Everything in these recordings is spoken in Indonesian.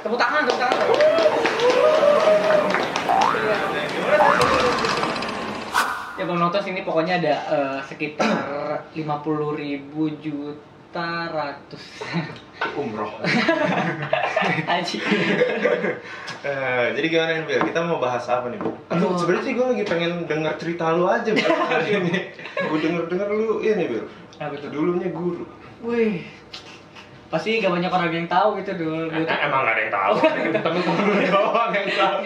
Tepuk tangan, tepuk tangan. Ya Bang Notos ini pokoknya ada eh, sekitar 50 ribu juta ratus Umroh. Eh, jadi gimana nih Bil? Kita mau bahas apa nih Bu? Aduh, Aduh. sebenarnya sih gue lagi pengen denger cerita lu aja ini. Gue denger denger lu ini Bil. Apa tuh? Dulunya guru. Wih, pasti gak banyak orang yang tahu gitu dulu. Gua tuh- emang gak ada yang tahu. Temen-temen lu doang yang tahu.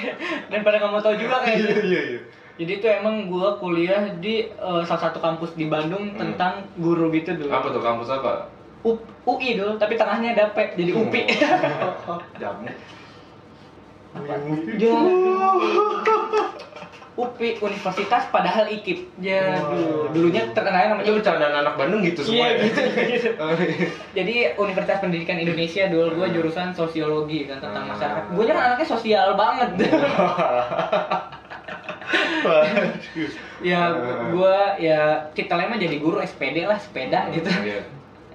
Dan pada mau tahu juga Iya kayaknya. iya iya. Jadi itu emang gua kuliah di eh, salah satu kampus di Bandung Hmm. tentang guru gitu dulu. Apa tuh kampus apa? U- UI dulu, tapi tengahnya ada P, jadi UPI. Jamu. Ya. UPI Universitas padahal IKIP. Ya, dulu. Dulunya terkenalnya namanya Itu bercandaan anak Bandung gitu semua Iya ya? gitu, gitu. Oh, iya. Jadi Universitas Pendidikan Indonesia dulu gue jurusan sosiologi kan tentang Hmm. masyarakat. Gue kan anaknya sosial banget. Ya Hmm. gue ya titelnya mah jadi guru SPD lah sepeda gitu. Iya.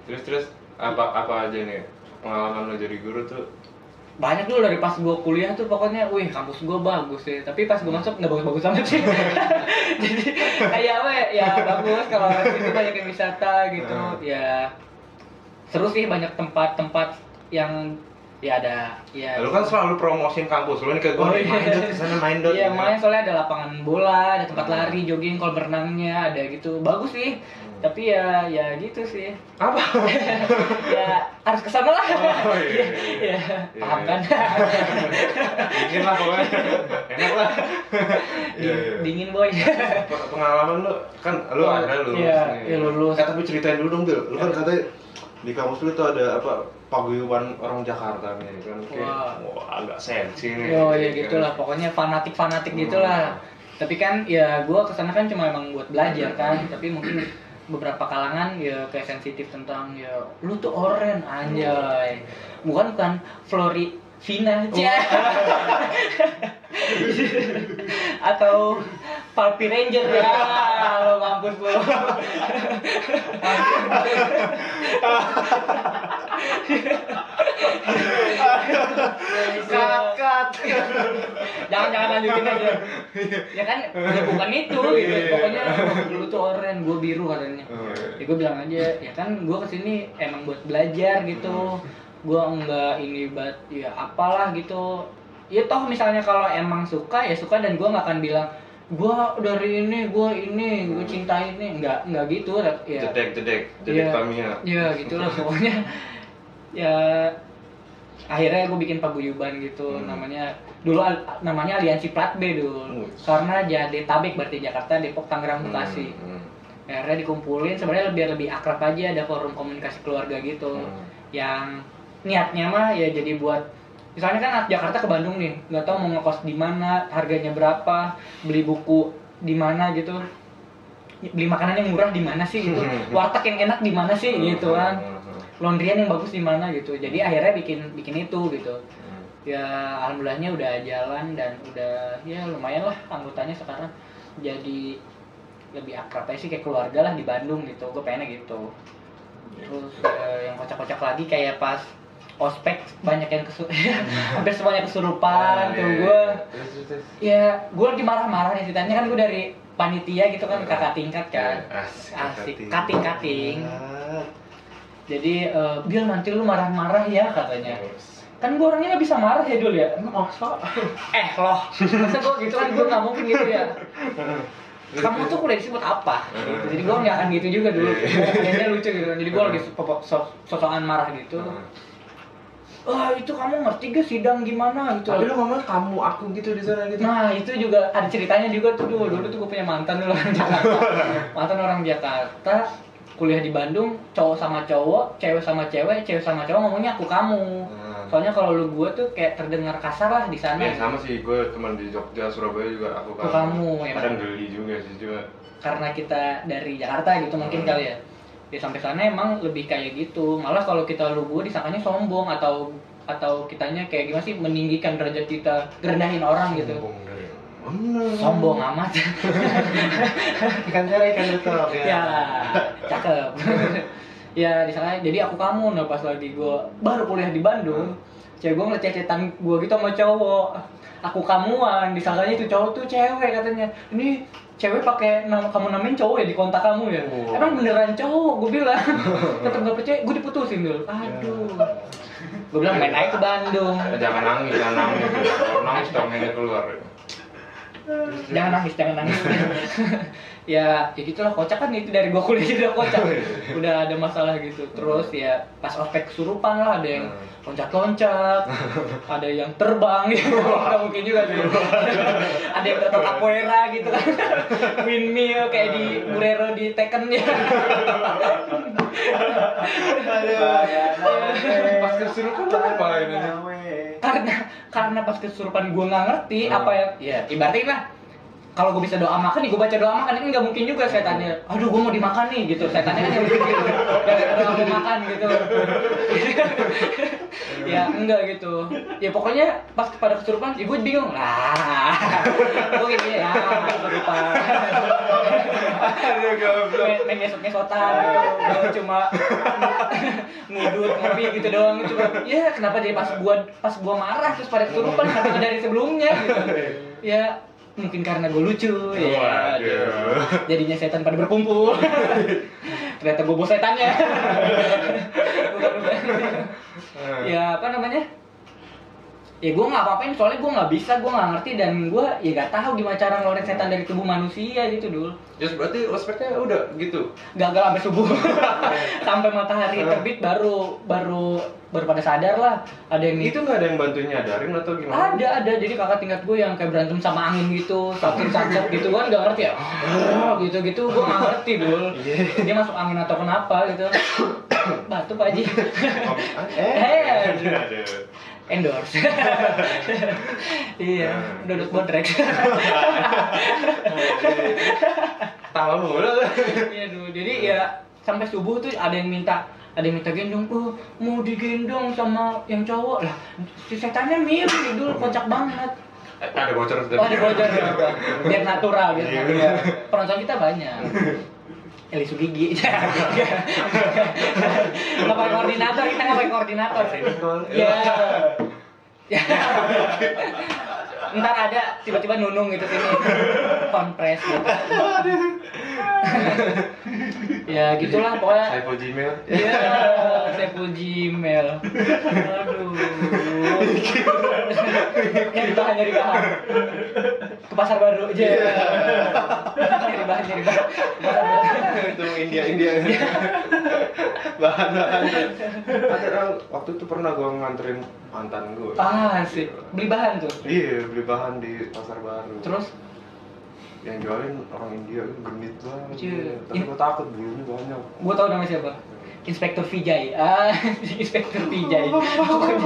Terus terus apa apa aja nih pengalaman lo jadi guru tuh? Banyak dulu dari pas gue kuliah tuh pokoknya, wih kampus gue bagus sih. Tapi pas gue masuk nggak bagus-bagus amat sih. jadi kayak apa ya, ya bagus kalau itu banyak yang wisata gitu. Ya seru sih banyak tempat-tempat yang ya ada ya Lu kan selalu promosin kampus lu nih ke gue Oh, iya. main dot ke sana main dot. Iya, gitu. main soalnya ada lapangan bola, ada tempat Hmm. lari, jogging, kolam berenangnya, ada gitu. Bagus sih. Tapi ya ya gitu sih. Apa? ya harus ke sana lah. Oh, iya, iya, Iya, paham kan? Dingin lah pokoknya. Enak lah. Iya, iya. Dingin boy. Pe- Pengalaman lu kan lu Oh, ada lu iya, iya, lulus. Eh, tapi ceritain dulu dong, Bil. Lu kan katanya di kampus lu tuh ada apa paguyuban orang Jakarta nih kan kayak Wah. wah agak sensi nih. Yo ya kan. gitulah, pokoknya fanatik-fanatik Hmm. gitulah. Tapi kan ya gue ke sana kan cuma emang buat belajar kan. Tapi mungkin beberapa kalangan ya kayak sensitif tentang ya lu tuh oren anjay. Bukan bukan Flori Vina Cia. atau Palpi Ranger ya. Lo mampus lo Kakak. jangan jangan lanjutin aja. Ya kan ya bukan itu gitu. Pokoknya lu tuh oren gue biru katanya. Oh, iya. ya gue bilang aja ya kan gue ke sini emang buat belajar gitu. Gue enggak ini buat ya apalah gitu. Ya toh misalnya kalau emang suka ya suka dan gue nggak akan bilang gue dari ini gue ini gue cinta ini nggak nggak gitu ya Jedek jedek jedek Iya. Tamiya. ya gitulah pokoknya ya akhirnya gue bikin paguyuban gitu Hmm. namanya dulu al- namanya aliansi plat B dulu Hmm. karena Jadetabek berarti Jakarta Depok Tangerang Bekasi Hmm, hmm. akhirnya dikumpulin sebenarnya biar lebih akrab aja ada forum komunikasi keluarga gitu Hmm. yang niatnya mah ya jadi buat misalnya kan Jakarta ke Bandung nih nggak tahu mau ngekos di mana harganya berapa beli buku di mana gitu. Beli makanan yang murah di mana sih gitu. Hmm. warteg yang enak di mana sih gitu kan. Hmm, hmm, laundryan yang bagus di mana gitu. Jadi akhirnya bikin bikin itu gitu. Hmm. ya alhamdulillahnya udah jalan dan udah ya lumayan lah anggotanya sekarang. Jadi lebih akrab aja sih kayak keluarga lah di Bandung gitu. Gue pengennya gitu. Terus eh, yang kocak-kocak lagi kayak pas ospek banyak yang kesu hampir semuanya kesurupan Ah, tuh iya, gue iya. Ya gue lagi marah-marah nih ceritanya kan gue dari panitia gitu kan kakak tingkat kan Iya, Asik. Asik. Kating. Kating-kating. Ah. jadi eh, Bil nanti lu marah-marah ya katanya kan gue orangnya nggak bisa marah ya dulu ya Masa? eh loh masa gue gitu kan gue nggak mungkin gitu ya kamu tuh kuliah di sini buat apa gitu. jadi gue nggak akan gitu juga dulu akhirnya lucu gitu jadi gue lagi so- so- sosokan marah gitu wah itu kamu ngerti gak sidang gimana gitu Tapi lu ngomong kamu aku gitu di sana gitu. Nah itu juga ada ceritanya juga tuh dulu dulu tuh gue punya mantan dulu orang Jakarta mantan orang Jakarta kuliah di Bandung cowok sama cowok cewek sama cewek cewek sama cowok ngomongnya aku kamu Hmm. soalnya kalau lu gue tuh kayak terdengar kasar lah di sana Ya sama sih, gue teman di Jogja, Surabaya juga aku Aku kamu, ya. Kadang geli juga sih juga. karena kita dari Jakarta gitu mungkin Hmm. kali ya ya sampai sana emang lebih kayak gitu. Malah kalau kita lu gue disangkanya sombong atau atau kitanya kayak gimana sih meninggikan derajat kita rendahin orang gitu. Sombong dari. Bener. sombong amat. Ikan cere ikan betok ya. Cakep. Ya di sana jadi aku kamu nah pas lagi gue baru kuliah di Bandung cewek gue ngececetan gue gitu sama cowok. Aku kamuan disangkanya itu cowok tuh cewek katanya. Ini cewek pakai nama kamu namain cowok ya di kontak kamu ya? Oh. emang beneran cowok? Gue bilang. Tetep gak percaya gue diputusin dulu aduh. Gue bilang main aja ke Bandung. Eh, jangan nangis jangan nangis kalau nangis dongengnya keluar. Jangan nangis jangan nangis. Ya ya gitulah kocak kan itu dari gua kuliah udah kocak udah ada masalah gitu. Terus ya pas ospek kesurupan lah ada yang loncat-loncat. Ada yang terbang gitu. Nggak mungkin juga sih. Ada yang tetap capoeira gitu kan. Windmill kayak di Burero di Tekken ya. Pas kesurupan lo ngapain aja? Karena karena pas kesurupan gue nggak ngerti Hmm. apa ya ya ibaratnya lah kalau gue bisa doa makan nih gue baca doa makan. Ini nggak mungkin juga setannya. Aduh gue mau dimakan nih gitu. Setannya kan yang mungkin gitu. Doa mau makan gitu ya enggak gitu. Ya pokoknya pas pada kesurupan ya gue bingung. Lah gue gini ya? Kesurupan. Main, main ngesot gitu. Cuma ngudut ngopi gitu doang. Cuma ya kenapa jadi pas gua pas gua marah terus pada kesurupan kenapa dari sebelumnya gitu? Ya mungkin karena gue lucu ya Waduh. jadinya setan pada berkumpul ternyata gue bos setannya Bukan, bukan. ya apa namanya ya gue nggak apa-apain soalnya gue nggak bisa gue nggak ngerti dan gue ya nggak tahu gimana cara ngeluarin setan dari tubuh manusia gitu dul. Just berarti ospeknya udah gitu. gagal sampai subuh. Sampai matahari terbit baru baru baru pada sadar lah ada yang Itu nggak ada yang bantuin nyadarin atau gimana? ada ada. Jadi kakak tingkat gue yang kayak berantem sama angin gitu sakit sakit gitu kan nggak ngerti ya. Gitu gitu gue nggak ngerti dul. Dia masuk angin atau kenapa gitu. Batu pak Haji. Eh, Eh. Endorse iya dodot bodrek Tahu mulu. iya dulu jadi ya sampai subuh tuh ada yang minta ada yang minta gendong oh mau digendong sama yang cowok lah si setannya milih dulu kocak banget Ada bocor Oh, ada bocor. Biar natural, biar Iya. natural. Penonton kita banyak. Eli Sugigi. Nggak pakai koordinator, kita nggak pakai koordinator. Ya. Ya. Ntar ada tiba-tiba nunung gitu sini. Kompres gitu. ya gitulah pokoknya. Saiful Gmail. Iya, Saiful Gmail. Aduh. nyari bahan, nyari bahan. Ke pasar baru aja. nyari bahan, nyari bahan. Itu India India bahan bahan ada orang waktu itu pernah gua nganterin mantan gua Ah, sih. Beli bahan tuh. iya beli bahan di pasar baru Terus yang jualin orang India itu genit banget Iya. tapi gua takut bulunya banyak gua tahu namanya siapa. Inspektur Vijay. Ah, Inspektur Vijay.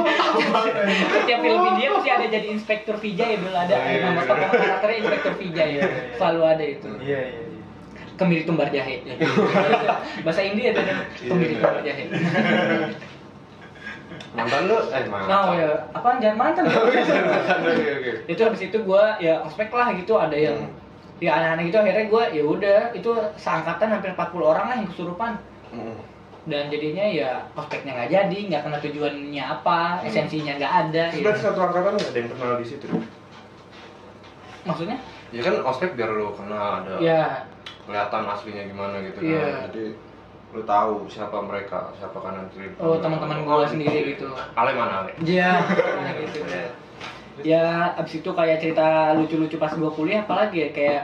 Setiap film India pasti ada jadi Inspektur Vijay dulu ada Oh, iya, nama iya. tokoh karakternya Inspektur Vijay. Selalu ada itu. iya iya iya kemiri tumbar jahe ya. bahasa India ada namanya, kemiri Iya. tumbar jahe Mantan lu? Eh, mantan. nah ya apaan jangan mantan Oke, oke. itu habis itu gua ya ospek lah gitu ada yang Hmm. Ya anak-anak gitu akhirnya gua ya udah itu seangkatan hampir 40 orang lah yang kesurupan Mm. dan jadinya ya ospeknya nggak jadi nggak kena tujuannya apa Hmm. esensinya nggak ada Terus ya. berarti satu angkatan nggak ada yang kenal di situ maksudnya Ya kan ospek biar lu kenal ada ya kelihatan aslinya gimana gitu kan. Iya. jadi lu tahu Siapa mereka, siapa kanan kiri. oh teman-teman gua sendiri gitu Ale mana Ale? Iya, gitu ya. Ya, abis itu kayak cerita lucu-lucu pas gua kuliah, apalagi ya kayak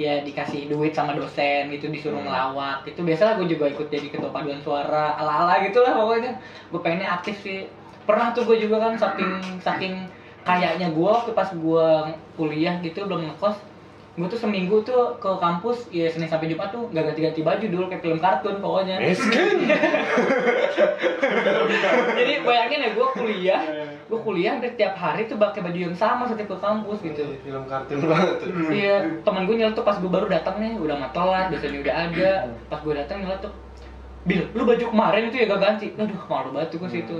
ya dikasih duit sama dosen gitu disuruh Hmm. ngelawak itu biasalah gue juga ikut jadi ketua paduan suara ala ala gitulah pokoknya. Gue pengennya aktif sih. Pernah tuh gue juga kan saking saking kayaknya gue waktu pas gue kuliah gitu belum ngekos gue tuh seminggu tuh ke kampus ya senin sampai jumat tuh gak ganti-ganti baju dulu kayak film kartun pokoknya. Miskin. jadi bayangin ya gue kuliah gue kuliah hampir tiap hari tuh pakai baju yang sama setiap ke kampus gitu. film kartun banget tuh. Iya teman gue nyeletuk pas gue baru datang nih udah mah telat biasanya udah ada. Pas gue datang nyeletuk Bil, lu baju kemarin itu ya gak ganti. Aduh malu banget tuh gue situ.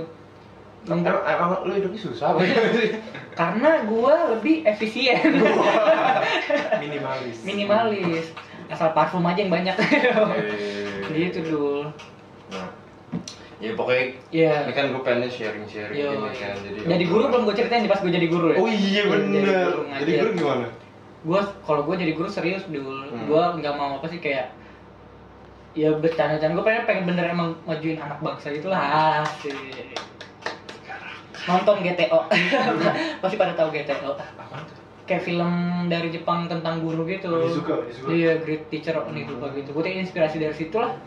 Emang, emang lu hidupnya susah apa karena gue lebih efisien. Minimalis. Minimalis. Asal parfum aja yang banyak. Gitu dul. Nah, Ya pokoknya Iya. ini kan gue pengennya sharing-sharing Yo, gini kan. Jadi jadi guru belum gue ceritain nih pas gue jadi guru ya. Oh iya bener. Jadi guru gimana? gue kalau gue jadi guru serius dulu Hmm. gue nggak mau apa sih kayak ya bercanda-canda gue pengen pengen bener emang majuin anak bangsa gitu lah asik nonton GTO pasti pada tahu GTO kayak film dari Jepang tentang guru gitu Onizuka, Onizuka. iya great teacher Onizuka gitu gue inspirasi dari situ lah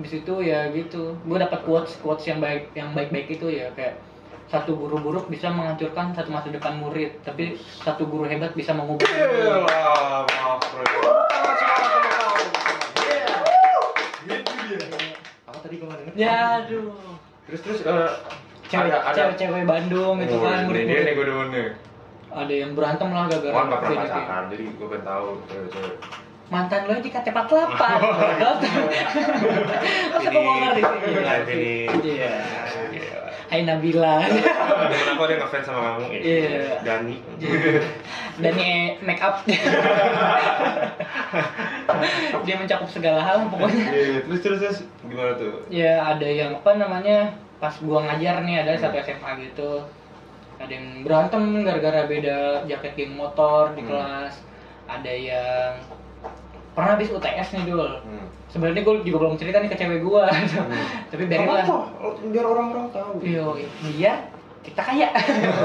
habis itu ya gitu gue dapat quotes quotes yang baik yang baik-baik itu ya kayak satu guru buruk bisa menghancurkan satu masa depan murid tapi satu guru hebat bisa mengubah Gila, maaf bro. Gitu dia. Apa tadi kemarin? ya aduh Terus terus eh, cewek ada ada cewek cewek Bandung gitu Oh, kan ini dia nih murid-murid gue demen nih. ada yang berantem lah gara-gara Gua nggak pernah pacaran, jadi gue pengen tahu cewek-cewek. Mantan lo aja KTP 48 masa gue mau ngerti sih iya Iya. Hai Nabila ada yang ngefans sama kamu. Iya. Dani. dan ini make up. Dia mencakup segala hal pokoknya. Iya, terus terus terus. Gimana tuh? ya ada yang apa namanya pas gua ngajar nih ada satu SMA gitu. Ada yang berantem gara-gara beda jaket geng motor di Hmm. kelas. Ada yang pernah habis UTS nih dul Hmm. sebenarnya gue juga belum cerita nih ke cewek gua tapi biarin lah? Biar orang-orang tahu. Yo, biar kita kaya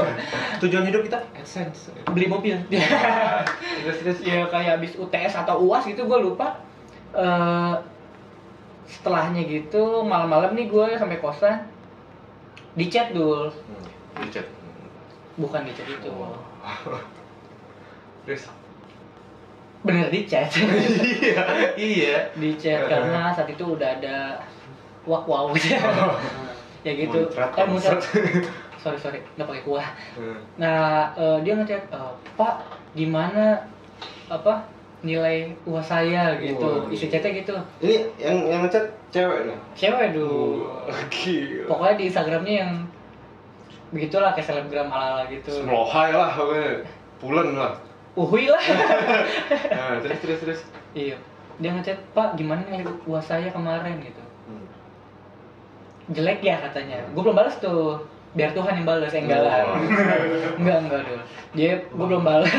Tujuan hidup kita AdSense. beli mobil Terus terus ya kayak habis UTS atau UAS gitu gue lupa Eh, setelahnya gitu malam-malam nih gue sampai kosan di chat dul Hmm. Di chat. bukan di chat itu Oh. Terus bener di chat. Iya, iya. di chat karena saat itu udah ada wak wow. Ya gitu. Eh muncrat. sorry sorry nggak pakai kuah. Hmm. nah eh, dia ngechat eh, pak gimana apa nilai uas saya? Gitu. Wah. isi chatnya gitu. Ini yang yang ngechat cewek nih. cewek dulu pokoknya di Instagramnya yang begitulah kayak selebgram ala ala gitu. Semelohai lah. Pulen lah. Uhui lah. Nah, terus terus terus. iya. Dia ngechat pak gimana nilai uas saya kemarin? Gitu. Hmm. jelek ya katanya. Gue belum balas tuh. Biar Tuhan yang balas eh, enggak lah. Oh. enggak enggak dulu dia gue belum balas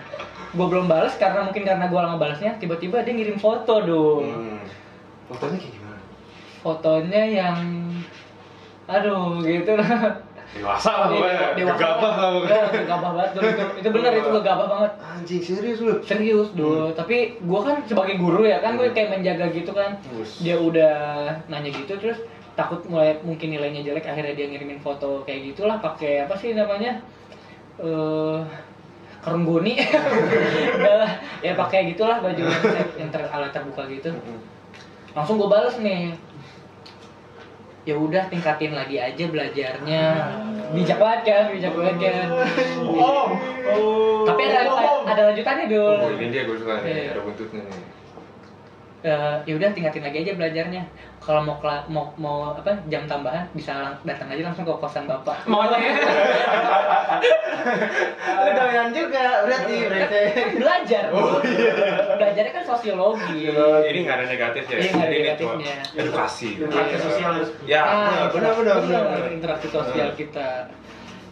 gue belum balas karena mungkin karena gue lama balasnya tiba-tiba dia ngirim foto dong. Hmm. Fotonya kayak gimana? fotonya yang aduh gitu Dewasa lah pokoknya. Dewasa Gegabah lah Ya, pokoknya. gegabah banget. Dulu itu itu benar itu gegabah banget. Anjing serius lu. serius dulu tapi gue kan sebagai guru ya kan gue kayak menjaga gitu kan. Bus. dia udah nanya gitu terus takut mulai mungkin nilainya jelek akhirnya dia ngirimin foto kayak gitulah pakai apa sih namanya? Eh kerung goni Udah lah, ya pakai gitulah baju yang, yang ter, alat terbuka gitu. Langsung gue bales nih ya udah tingkatin lagi aja belajarnya. Bijak banget kan bijak banget kan. Oh. tapi ada ada, ada lanjutannya dulu Oh, ini dia gue suka nih, Iya. ada buntutnya nih. Eh, ya udah tingkatin lagi aja belajarnya. Kalau mau mau mau apa jam tambahan bisa lang- datang aja langsung ke kosan bapak. Mau Lu doyan juga berarti berarti. belajar belajarnya kan sosiologi Ini nggak ada negatif ya? Iya, nggak ada Jadi ini negatifnya. Edukasi. Interaksi sosial harus- Ya. Ah, benar, benar, benar, interaksi sosial kita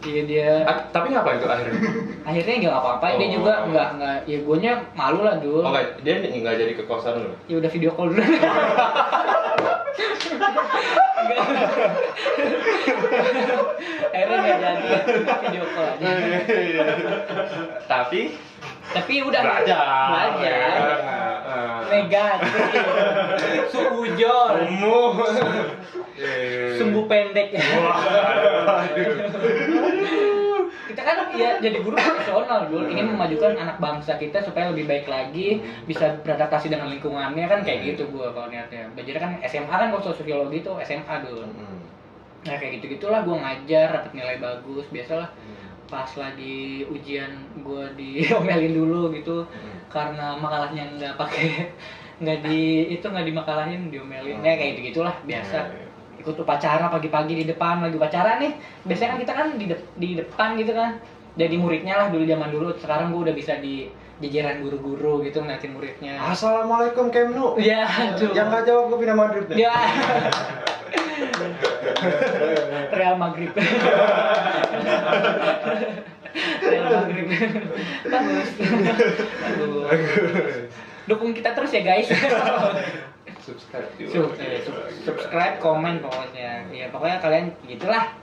iya dia Ah, tapi ngapain tuh akhirnya? akhirnya nggak apa-apa dia Oh. juga nggak nggak ya gue malu lah dulu Oh nggak, dia nggak jadi ke kosan lu? ya udah video call dulu akhirnya nggak jadi video call aja Tapi tapi udah belajar. belajar Ah. negatif suujon Umuh. Iya. sumbu pendek kita kan ya jadi guru profesional dulu ingin memajukan anak bangsa kita supaya lebih baik lagi bisa beradaptasi dengan lingkungannya kan kayak gitu gua kalau niatnya belajar kan SMA kan kalau sosiologi itu SMA dulu Hmm. nah kayak gitu gitulah gua ngajar dapat nilai bagus biasalah pas lagi ujian gua diomelin dulu gitu Hmm. karena makalahnya nggak pakai nggak di itu nggak dimakalahin diomelin. Ya kayak gitu gitulah biasa. Iya, ikut upacara pagi-pagi di depan lagi upacara nih. Biasanya kan kita kan di, dep- di depan gitu kan. Jadi muridnya lah dulu zaman dulu. Sekarang gua udah bisa di jajaran guru-guru gitu ngeliatin muridnya. Assalamualaikum Kemnu. ya aduh. Yang nggak jawab gue pindah Madrid ya Real Maghrib. Real Maghrib. Bagus. Bagus. Dukung kita terus ya guys. subscribe Sub- eh, sub- subscribe, komen pokoknya. Ya pokoknya kalian gitulah.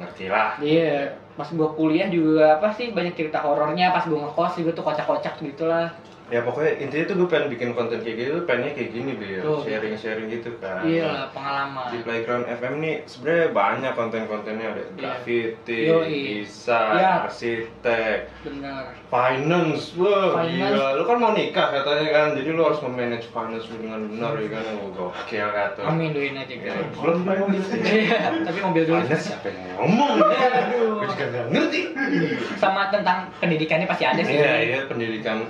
ngerti lah Iya, pas gua kuliah juga apa sih banyak cerita horornya pas gua ngekos juga tuh kocak-kocak gitulah. Ya pokoknya intinya tuh gue pengen bikin konten kayak gitu pengennya kayak gini Bil Tuh. sharing sharing gitu kan Iya lah, pengalaman. di playground FM nih sebenarnya banyak konten-kontennya ada Iya. graffiti, desain, Iya. arsitek, Bener. finance, wah Finance. gila. Lu kan mau nikah katanya kan, jadi lu harus memanage finance lu dengan benar ya kan. Oh, gokil kata. Amin doain aja Ya, guys. belum sih. Iya, tapi mobil dulu. Finance siapa yang ngomong? Gue juga nggak ngerti. Sama tentang pendidikannya pasti ada sih. Iya, iya pendidikan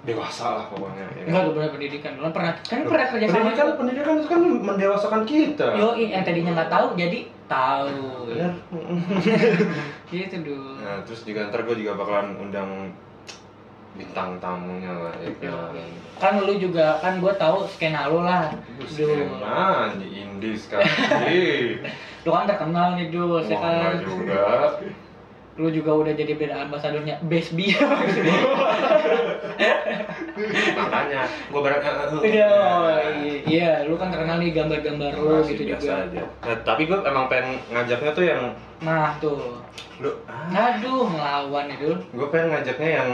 dewasa lah pokoknya. Ya. Enggak tuh bener pendidikan. Lu pernah kan pernah kerja sama Pendidikan, pendidikan itu kan mendewasakan kita. Yo, yang tadinya nggak tahu jadi tahu. Bener. Gitu dulu. Nah, terus juga ntar gue juga bakalan undang bintang tamunya lah ya kan. Kan lu juga kan gue tahu skena lu lah. Nah, di indie sekali. Lu kan terkenal nih Dul, kan. Wah, juga. Lu juga udah jadi brand ambasadornya Best Beer. Makanya gue bareng Iya, iya, lu kan terkenal nih gambar-gambar lu Masih gitu biasa juga. aja. Nah, tapi gue emang pengen ngajaknya tuh yang Nah, tuh. lu ah, Aduh, ngelawan Dul. gue pengen ngajaknya yang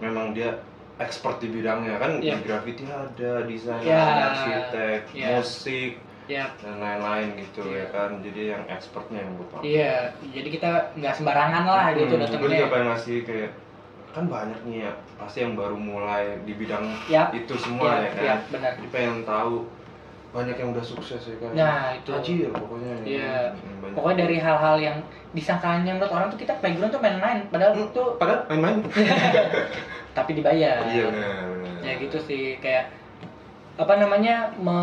memang dia expert di bidangnya kan Iya. di graffiti ada, desain Iya. ada, arsitek, Iya. musik Ya, dan lain-lain gitu Iya. ya kan. Jadi yang expertnya yang gue pakai. iya. Jadi kita nggak sembarangan lah gitu gue juga datangnya. pengen ngasih kayak kan banyak nih ya pasti yang baru mulai di bidang Yap. itu semua Iya, ya kan iya, benar. jadi pengen tahu banyak yang udah sukses ya kan Nah, itu. Pokoknya ya. Iya. Hmm, banyak. Pokoknya dari hal-hal yang disangkanya menurut orang tuh kita playground tuh main-main, padahal Hmm, itu padahal main-main tapi dibayar. iya benar benar Ya gitu sih kayak apa namanya me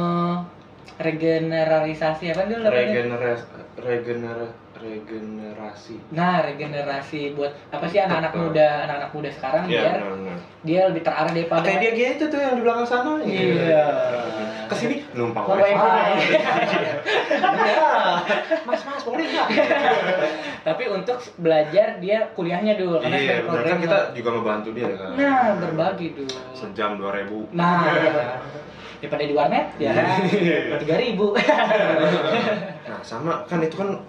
regeneralisasi apa dulu namanya? regenerasi regenerasi regenerasi. Nah, regenerasi buat apa sih anak-anak muda, anak-anak muda sekarang iya biar benar benar. dia lebih terarah daripada kayak dia gitu tuh yang di belakang sana? Iya. ke sini numpang wifi wifi. iya. Mas mas boleh nggak Tapi untuk belajar dia kuliahnya dulu karena iya sebagai benar. Kan kita juga ngebantu dia kan? Nah, berbagi dulu. sejam dua ribu. Nah, daripada di warnet ya tiga ribu. Nah, sama kan itu kan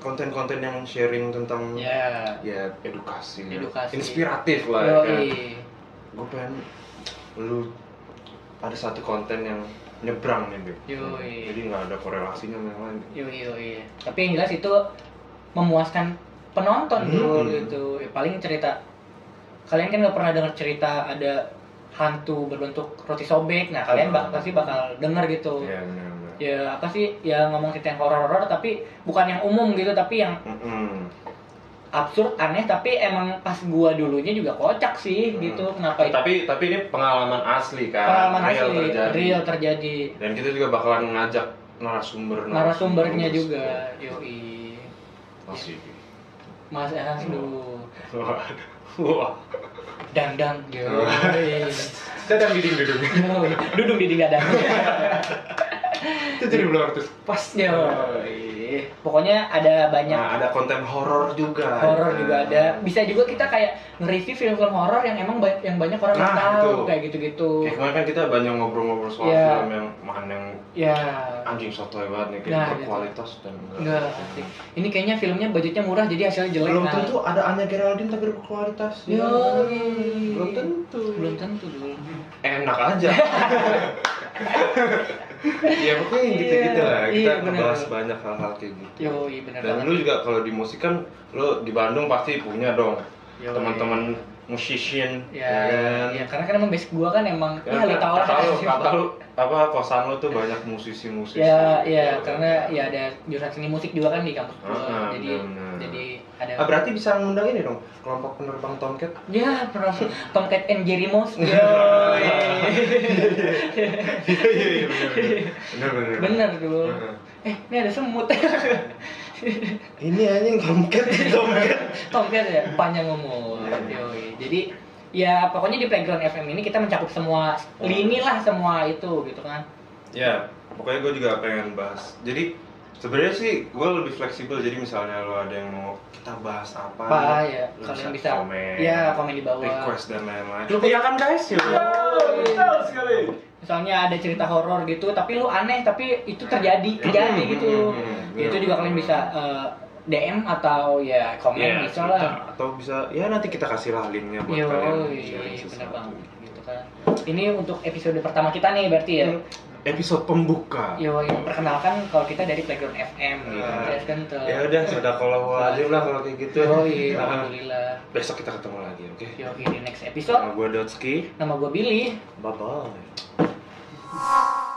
konten-konten yang sharing tentang ya. ya edukasi, Edukasi. inspiratif lah ya kan. Gue pengen lu ada satu konten yang nyebrang nih, Beb. Yoi. Jadi nggak ada korelasinya sama yang lain. Yoi, yoi. Tapi yang jelas itu memuaskan penonton Hmm. dulu gitu. Ya, paling cerita kalian kan nggak pernah dengar cerita ada hantu berbentuk roti sobek. Nah, kalian bak- pasti bakal denger gitu. Iya, benar-benar. Ya apa sih? Ya ngomong cerita yang horor-horor tapi bukan yang umum gitu, tapi yang absurd, aneh tapi emang pas gua dulunya juga kocak sih Hmm. gitu. Kenapa itu? Tapi tapi ini pengalaman asli kan. Pengalaman real asli, terjadi. real terjadi. Dan kita juga bakalan ngajak narasumber Narasumbernya bagus. juga. Yoi. Masih. Mas Aslu. Wah. Wah. Dandang. Oh. Yoi. Sedang diding dudung. Duduk di gadang. Itu jadi belum artis pas. Yoi. Pokoknya ada banyak Nah, ada konten horor juga. horor Nah. juga ada. Bisa juga kita kayak nge-review film-film horor yang emang ba- yang banyak orang Nah, tahu itu. kayak gitu-gitu. Kayak kemarin kan kita banyak ngobrol-ngobrol soal Iya. film yang mana yang Ya. anjing sotoy banget nih kayak Nah, gitu. berkualitas dan Enggak asik. Ini kayaknya filmnya budgetnya murah jadi hasilnya jelek. Belum nah. tentu ada Anya Geraldine tapi berkualitas. ya. Belum tentu. Belum tentu dulu. Enak aja. ya pokoknya yang gitu-gitu lah. Kita Iya, bener. ngebahas banyak hal-hal kayak gitu. Yoi, bener Dan banget. lu juga kalau di musik kan lu di Bandung pasti punya dong teman-teman musician Ya, kan. ya, karena kan emang basic gua kan emang ya, Ya, lu tau lah. kata lu, kata lu apa kosan lu tuh banyak musisi-musisi. Ya, ya, gitu. karena ya ada jurusan seni musik juga kan di kampus gua. Ah, jadi benar-benar. jadi ada Ah, berarti bisa ngundang ini dong, kelompok penerbang Tomcat. Ya, pernah Tomcat and Jerry Mouse. Yo. Benar benar. Benar Bener dulu. Eh, ini ada semut. Ini anjing Tomcat, Tomcat. Tomcat ya, panjang umur. Jadi ya pokoknya di Playground FM ini kita mencakup semua lini lah semua itu gitu kan. Ya, pokoknya gue juga pengen bahas. Jadi Sebenarnya sih gue lebih fleksibel jadi misalnya lo ada yang mau kita bahas apa, Apa ya, lo kalian bisa komen, ya komen di bawah. request dan lain-lain. Lu- Iya kan guys? Ya. betul sekali. Misalnya ada cerita horor gitu, tapi lu aneh, tapi itu terjadi, terjadi Hmm, gitu. hmm, hmm, itu bener. juga kalian bisa eh, DM atau ya komen Ya, bisa kita- lah. Atau bisa ya nanti kita kasih lah linknya buat Yo, kalian sesuatu. banget gitu kan. Ini untuk episode pertama kita nih berarti ya. Hmm, Episode pembuka. Yo, yang perkenalkan kalau kita dari Playground FM gitu. Nah, Ya kan tuh. Ya udah, sudah kalau aja lah kalau kayak gitu. Yo, iya, Nah, alhamdulillah. besok kita ketemu lagi, oke? Yo, di next episode. Nama gue Dotski. Nama gue Billy. Bye bye.